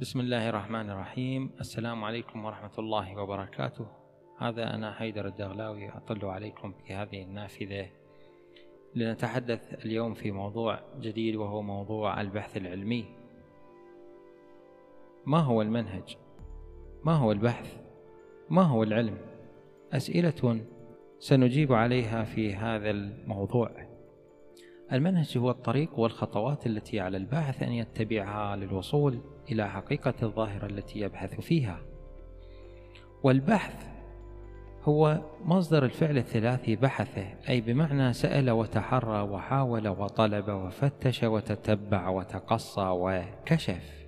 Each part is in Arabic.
بسم الله الرحمن الرحيم السلام عليكم ورحمة الله وبركاته هذا أنا حيدر الدغلاوي أطل عليكم في هذه النافذة لنتحدث اليوم في موضوع جديد وهو موضوع البحث العلمي ما هو المنهج؟ ما هو البحث؟ ما هو العلم؟ أسئلة سنجيب عليها في هذا الموضوع المنهج هو الطريق والخطوات التي على الباحث أن يتبعها للوصول إلى حقيقة الظاهرة التي يبحث فيها. والبحث هو مصدر الفعل الثلاثي بحث أي بمعنى سأل وتحرى وحاول وطلب وفتش وتتبع وتقصى وكشف.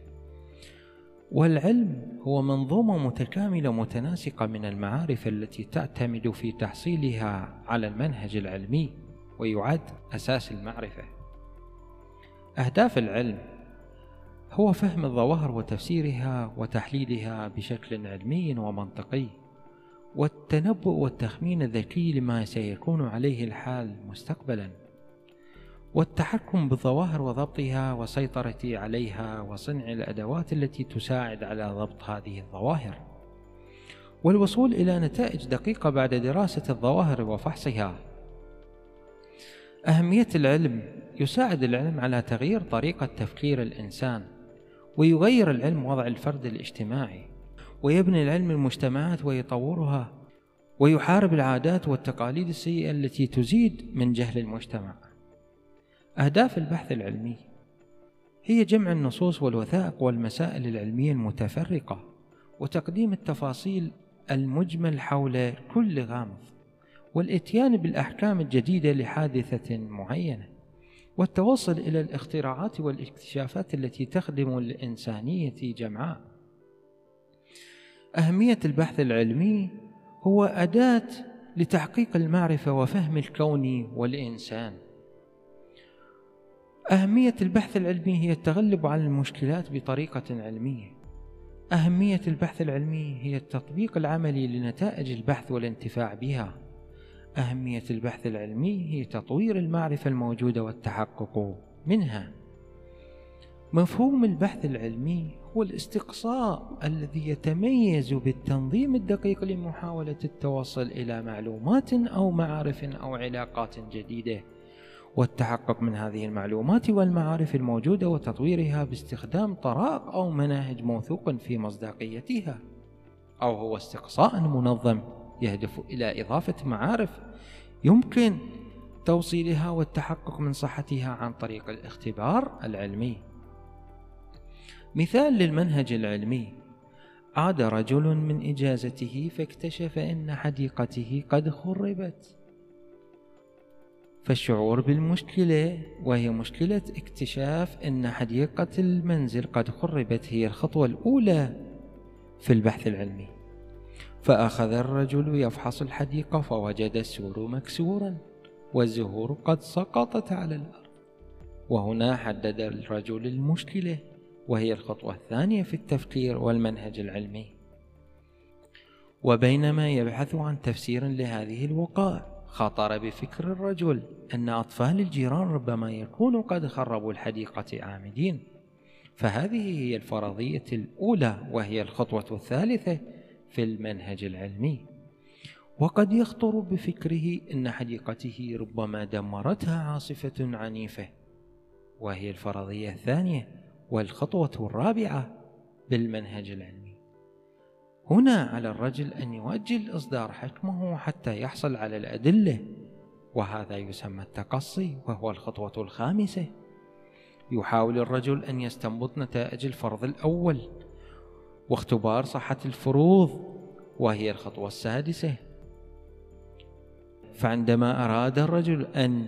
والعلم هو منظومة متكاملة متناسقة من المعارف التي تعتمد في تحصيلها على المنهج العلمي. ويعد أساس المعرفة. أهداف العلم هو فهم الظواهر وتفسيرها وتحليلها بشكل علمي ومنطقي والتنبؤ والتخمين الذكي لما سيكون عليه الحال مستقبلا والتحكم بالظواهر وضبطها والسيطرة عليها وصنع الأدوات التي تساعد على ضبط هذه الظواهر والوصول إلى نتائج دقيقة بعد دراسة الظواهر وفحصها. أهمية العلم يساعد العلم على تغيير طريقة تفكير الإنسان ويغير العلم وضع الفرد الاجتماعي ويبني العلم المجتمعات ويطورها ويحارب العادات والتقاليد السيئة التي تزيد من جهل المجتمع. أهداف البحث العلمي هي جمع النصوص والوثائق والمسائل العلمية المتفرقة وتقديم التفاصيل المجمل حول كل غامض. والإتيان بالأحكام الجديدة لحادثة معينة والتوصل إلى الاختراعات والاكتشافات التي تخدم الإنسانية جمعاء. أهمية البحث العلمي هو أداة لتحقيق المعرفة وفهم الكون والإنسان. أهمية البحث العلمي هي التغلب على المشكلات بطريقة علمية. أهمية البحث العلمي هي التطبيق العملي لنتائج البحث والانتفاع بها. أهمية البحث العلمي هي تطوير المعرفة الموجودة والتحقق منها. مفهوم البحث العلمي هو الاستقصاء الذي يتميز بالتنظيم الدقيق لمحاولة التوصل إلى معلومات أو معارف أو علاقات جديدة. والتحقق من هذه المعلومات والمعارف الموجودة وتطويرها باستخدام طرائق أو مناهج موثوق في مصداقيتها أو هو استقصاء منظم. يهدف إلى إضافة معارف يمكن توصيلها والتحقق من صحتها عن طريق الاختبار العلمي. مثال للمنهج العلمي. عاد رجل من إجازته فاكتشف أن حديقته قد خربت. فالشعور بالمشكلة وهي مشكلة اكتشاف أن حديقة المنزل قد خربت هي الخطوة الأولى في البحث العلمي. فأخذ الرجل يفحص الحديقة فوجد السور مكسورا والزهور قد سقطت على الأرض. وهنا حدد الرجل المشكلة وهي الخطوة الثانية في التفكير والمنهج العلمي. وبينما يبحث عن تفسير لهذه الوقائع خطر بفكر الرجل أن أطفال الجيران ربما يكونوا قد خربوا الحديقة عامدين. فهذه هي الفرضية الأولى وهي الخطوة الثالثة في المنهج العلمي. وقد يخطر بفكره أن حديقته ربما دمرتها عاصفة عنيفة وهي الفرضية الثانية والخطوة الرابعة بالمنهج العلمي. هنا على الرجل أن يؤجل إصدار حكمه حتى يحصل على الأدلة وهذا يسمى التقصي وهو الخطوة الخامسة. يحاول الرجل أن يستنبط نتائج الفرض الأول واختبار صحة الفروض وهي الخطوة السادسة. فعندما أراد الرجل أن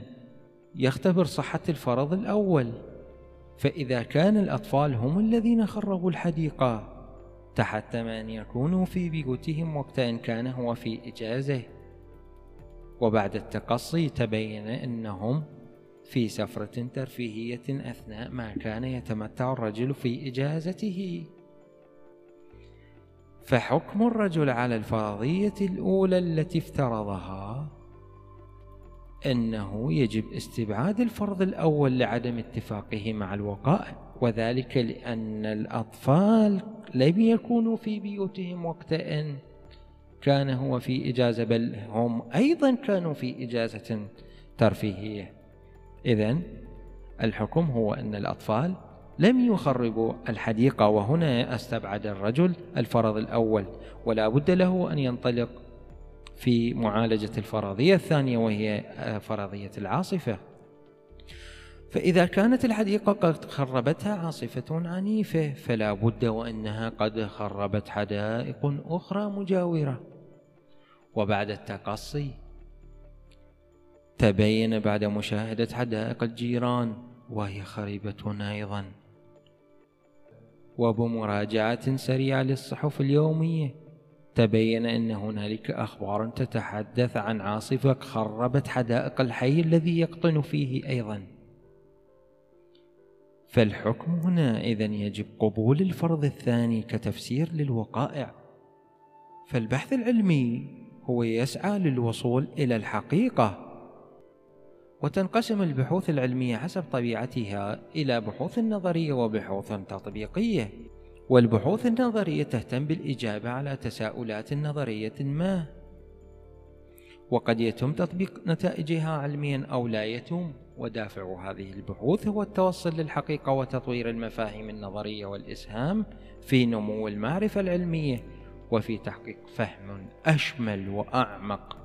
يختبر صحة الفرض الأول فإذا كان الأطفال هم الذين خربوا الحديقة تحتم أن يكونوا في بيوتهم وقت أن كان هو في إجازة. وبعد التقصي تبين أنهم في سفرة ترفيهية أثناء ما كان يتمتع الرجل في إجازته. فحكم الرجل على الفرضية الأولى التي افترضها أنه يجب استبعاد الفرض الأول لعدم اتفاقه مع الوقائع وذلك لأن الأطفال لم يكونوا في بيوتهم وقت أن كان هو في إجازة بل هم أيضا كانوا في إجازة ترفيهية. إذا الحكم هو أن الأطفال لم يخربوا الحديقة وهنا استبعد الرجل الفرض الأول ولا بد له أن ينطلق في معالجة الفرضية الثانية وهي فرضية العاصفة. فإذا كانت الحديقة قد خربتها عاصفة عنيفة فلا بد وأنها قد خربت حدائق أخرى مجاورة. وبعد التقصي تبين بعد مشاهدة حدائق الجيران وهي خريبة أيضا. وبمراجعة سريعة للصحف اليومية. تبين أن هنالك أخبار تتحدث عن عاصفة خربت حدائق الحي الذي يقطن فيه أيضا. فالحكم هنا إذا يجب قبول الفرض الثاني كتفسير للوقائع. فالبحث العلمي هو يسعى للوصول إلى الحقيقة. وتنقسم البحوث العلمية حسب طبيعتها إلى بحوث نظرية وبحوث تطبيقية. والبحوث النظرية تهتم بالإجابة على تساؤلات نظرية ما. وقد يتم تطبيق نتائجها علميا أو لا يتم. ودافع هذه البحوث هو التوصل للحقيقة وتطوير المفاهيم النظرية والإسهام في نمو المعرفة العلمية. وفي تحقيق فهم أشمل وأعمق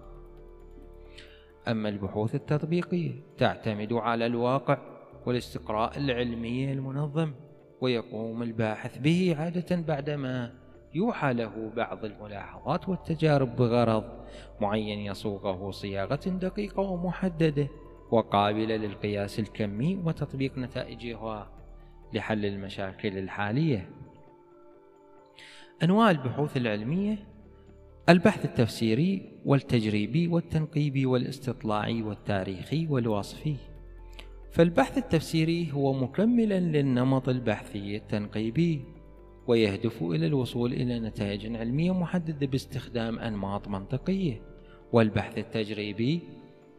أما البحوث التطبيقية تعتمد على الواقع والاستقراء العلمي المنظم ويقوم الباحث به عادة بعدما يوحى له بعض الملاحظات والتجارب بغرض معين يصوغه صياغة دقيقة ومحددة وقابلة للقياس الكمي وتطبيق نتائجها لحل المشاكل الحالية. أنواع البحوث العلمية البحث التفسيري والتجريبي والتنقيبي والاستطلاعي والتاريخي والوصفي. فالبحث التفسيري هو مكملا للنمط البحثي التنقيبي ويهدف إلى الوصول إلى نتائج علمية محددة باستخدام أنماط منطقية. والبحث التجريبي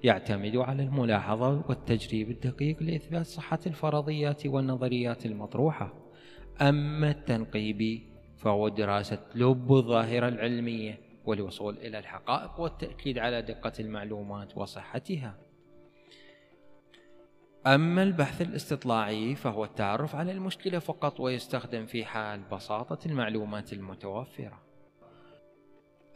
يعتمد على الملاحظة والتجريب الدقيق لإثبات صحة الفرضيات والنظريات المطروحة. أما التنقيبي فهو دراسة لب الظاهرة العلمية والوصول إلى الحقائق والتأكيد على دقة المعلومات وصحتها. أما البحث الاستطلاعي فهو التعرف على المشكلة فقط ويستخدم في حال بساطة المعلومات المتوفرة.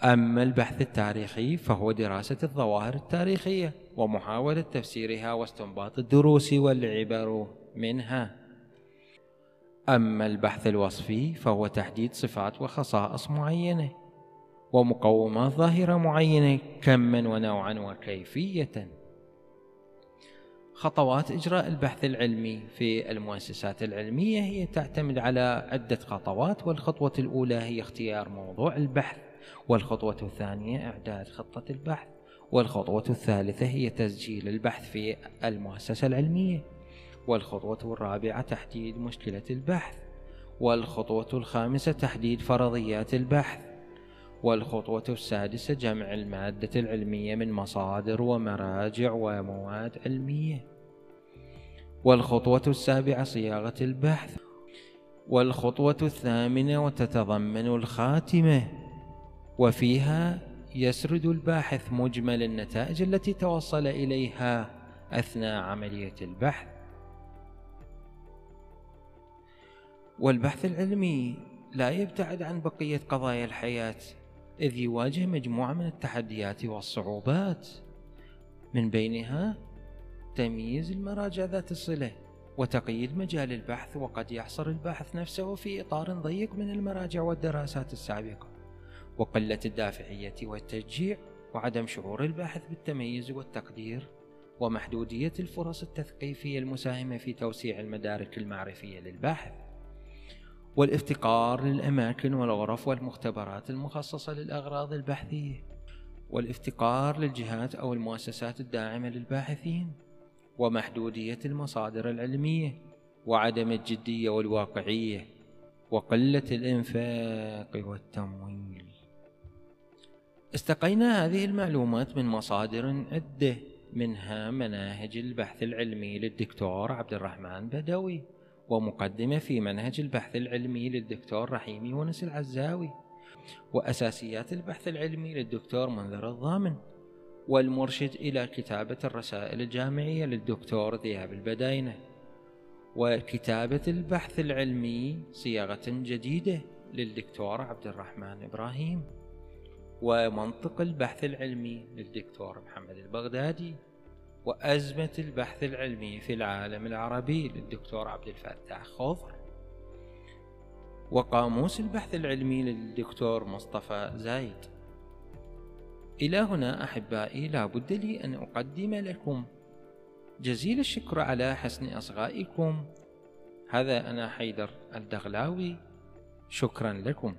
أما البحث التاريخي فهو دراسة الظواهر التاريخية ومحاولة تفسيرها واستنباط الدروس والعبر منها. أما البحث الوصفي فهو تحديد صفات وخصائص معينة ومقومات ظاهرة معينة كما ونوعا وكيفية. خطوات إجراء البحث العلمي في المؤسسات العلمية هي تعتمد على عدة خطوات والخطوة الأولى هي اختيار موضوع البحث والخطوة الثانية إعداد خطة البحث والخطوة الثالثة هي تسجيل البحث في المؤسسة العلمية والخطوة الرابعة تحديد مشكلة البحث والخطوة الخامسة تحديد فرضيات البحث. والخطوة السادسة جمع المادة العلمية من مصادر ومراجع ومواد علمية. والخطوة السابعة صياغة البحث. والخطوة الثامنة وتتضمن الخاتمة. وفيها يسرد الباحث مجمل النتائج التي توصل إليها أثناء عملية البحث. والبحث العلمي لا يبتعد عن بقية قضايا الحياة. إذ يواجه مجموعة من التحديات والصعوبات. من بينها تمييز المراجع ذات الصلة وتقييد مجال البحث وقد يحصر الباحث نفسه في إطار ضيق من المراجع والدراسات السابقة. وقلة الدافعية والتشجيع وعدم شعور الباحث بالتميز والتقدير ومحدودية الفرص التثقيفية المساهمة في توسيع المدارك المعرفية للباحث والافتقار للأماكن والغرف والمختبرات المخصصة للأغراض البحثية والافتقار للجهات أو المؤسسات الداعمة للباحثين ومحدودية المصادر العلمية وعدم الجدية والواقعية وقلة الإنفاق والتمويل. استقينا هذه المعلومات من مصادر عدة منها مناهج البحث العلمي للدكتور عبد الرحمن بدوي. ومقدمة في منهج البحث العلمي للدكتور رحيم يونس العزاوي وأساسيات البحث العلمي للدكتور منذر الضامن والمرشد إلى كتابة الرسائل الجامعية للدكتور ذياب البداينة وكتابة البحث العلمي صياغة جديدة للدكتور عبد الرحمن إبراهيم ومنطق البحث العلمي للدكتور محمد البغدادي. وأزمة البحث العلمي في العالم العربي للدكتور عبد الفتاح خوضر وقاموس البحث العلمي للدكتور مصطفى زايد. إلى هنا أحبائي لا بد لي أن أقدم لكم. جزيل الشكر على حسن أصغائكم. هذا أنا حيدر الدغلاوي. شكرا لكم.